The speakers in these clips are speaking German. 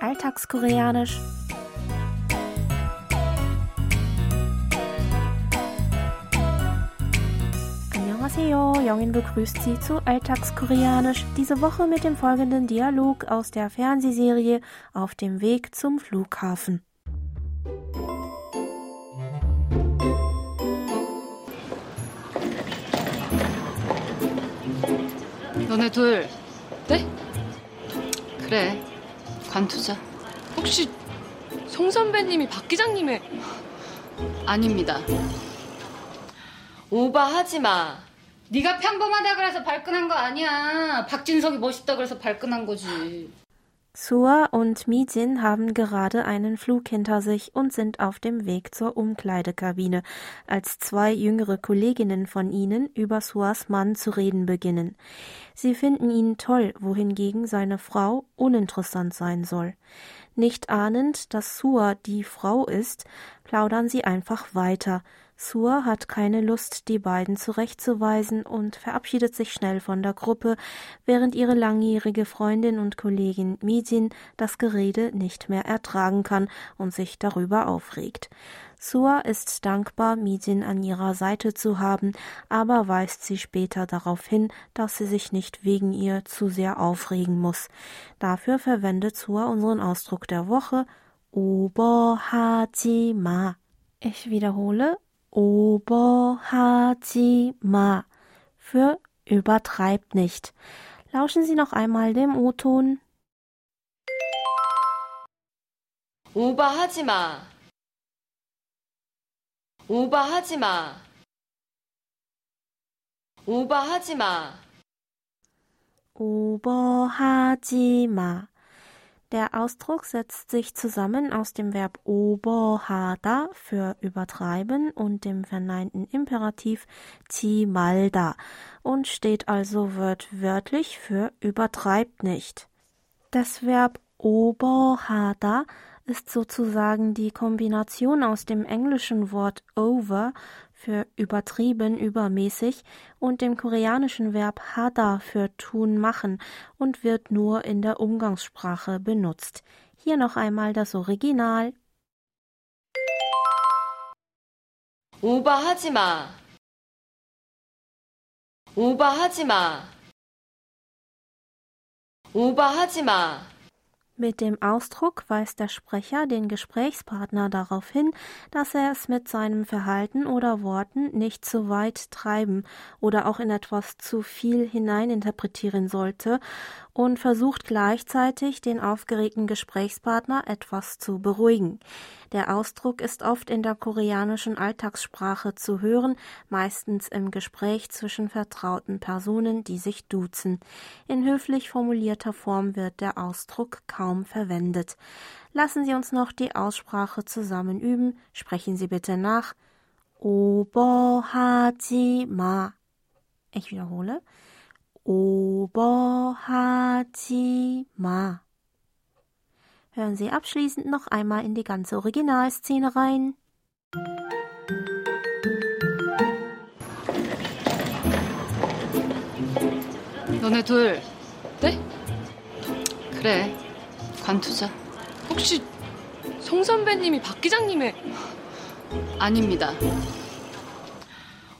Alltagskoreanisch. Annyeonghaseyo, Jongin begrüßt Sie zu Alltagskoreanisch. Diese Woche mit dem folgenden Dialog aus der Fernsehserie Auf dem Weg zum Flughafen. 너네 둘, 네? 그래, 관투자. 혹시 송 선배님이 박 기장님의 아닙니다. 오바하지 마. 네가 평범하다 그래서 발끈한 거 아니야. 박진석이 멋있다 그래서 발끈한 거지. Sua und Mijin haben gerade einen Flug hinter sich und sind auf dem Weg zur Umkleidekabine, als zwei jüngere Kolleginnen von ihnen über Suas Mann zu reden beginnen. Sie finden ihn toll, wohingegen seine Frau uninteressant sein soll. Nicht ahnend, dass Sua die Frau ist, plaudern sie einfach weiter. Sua hat keine Lust, die beiden zurechtzuweisen und verabschiedet sich schnell von der Gruppe, während ihre langjährige Freundin und Kollegin Mijin das Gerede nicht mehr ertragen kann und sich darüber aufregt. Sua ist dankbar, Mijin an ihrer Seite zu haben, aber weist sie später darauf hin, dass sie sich nicht wegen ihr zu sehr aufregen muss. Dafür verwendet Sua unseren Ausdruck der Woche 오버하지마. Ich wiederhole 오버하지 마 für übertreibt nicht. Lauschen Sie noch einmal dem O-Ton. 오바하지 마. 오바하지 마. 오바하지 마. 오버하지 마. Der Ausdruck setzt sich zusammen aus dem Verb obohada für übertreiben und dem verneinten Imperativ malda und steht also wörtlich für übertreibt nicht. Das Verb obohada ist sozusagen die Kombination aus dem englischen Wort over für übertrieben, übermäßig und dem koreanischen Verb hada für tun, machen und wird nur in der Umgangssprache benutzt. Hier noch einmal das Original. 오버하지 마. 오버하지 마. 오버하지 마. Mit dem Ausdruck weist der Sprecher den Gesprächspartner darauf hin, dass er es mit seinem Verhalten oder Worten nicht zu weit treiben oder auch in etwas zu viel hineininterpretieren sollte und versucht gleichzeitig den aufgeregten Gesprächspartner etwas zu beruhigen. Der Ausdruck ist oft in der koreanischen Alltagssprache zu hören, meistens im Gespräch zwischen vertrauten Personen, die sich duzen. In höflich formulierter Form wird der Ausdruck kaum verwendet. Lassen Sie uns noch die Aussprache zusammen üben. Sprechen Sie bitte nach. Obohajima. Ich wiederhole. Obohajima. Hören Sie abschließend noch einmal in die ganze Originalszene rein. 너네 둘, 네? 그래, 관투자. 혹시 송 선배님이 박 기장님의 아닙니다.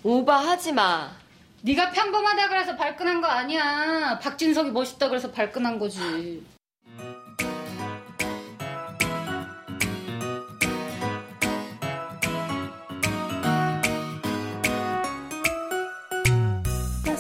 오바하지 마. 네가 평범하다 그래서 발끈한 거 아니야. 박진석이 멋있다 그래서 발끈한 거지.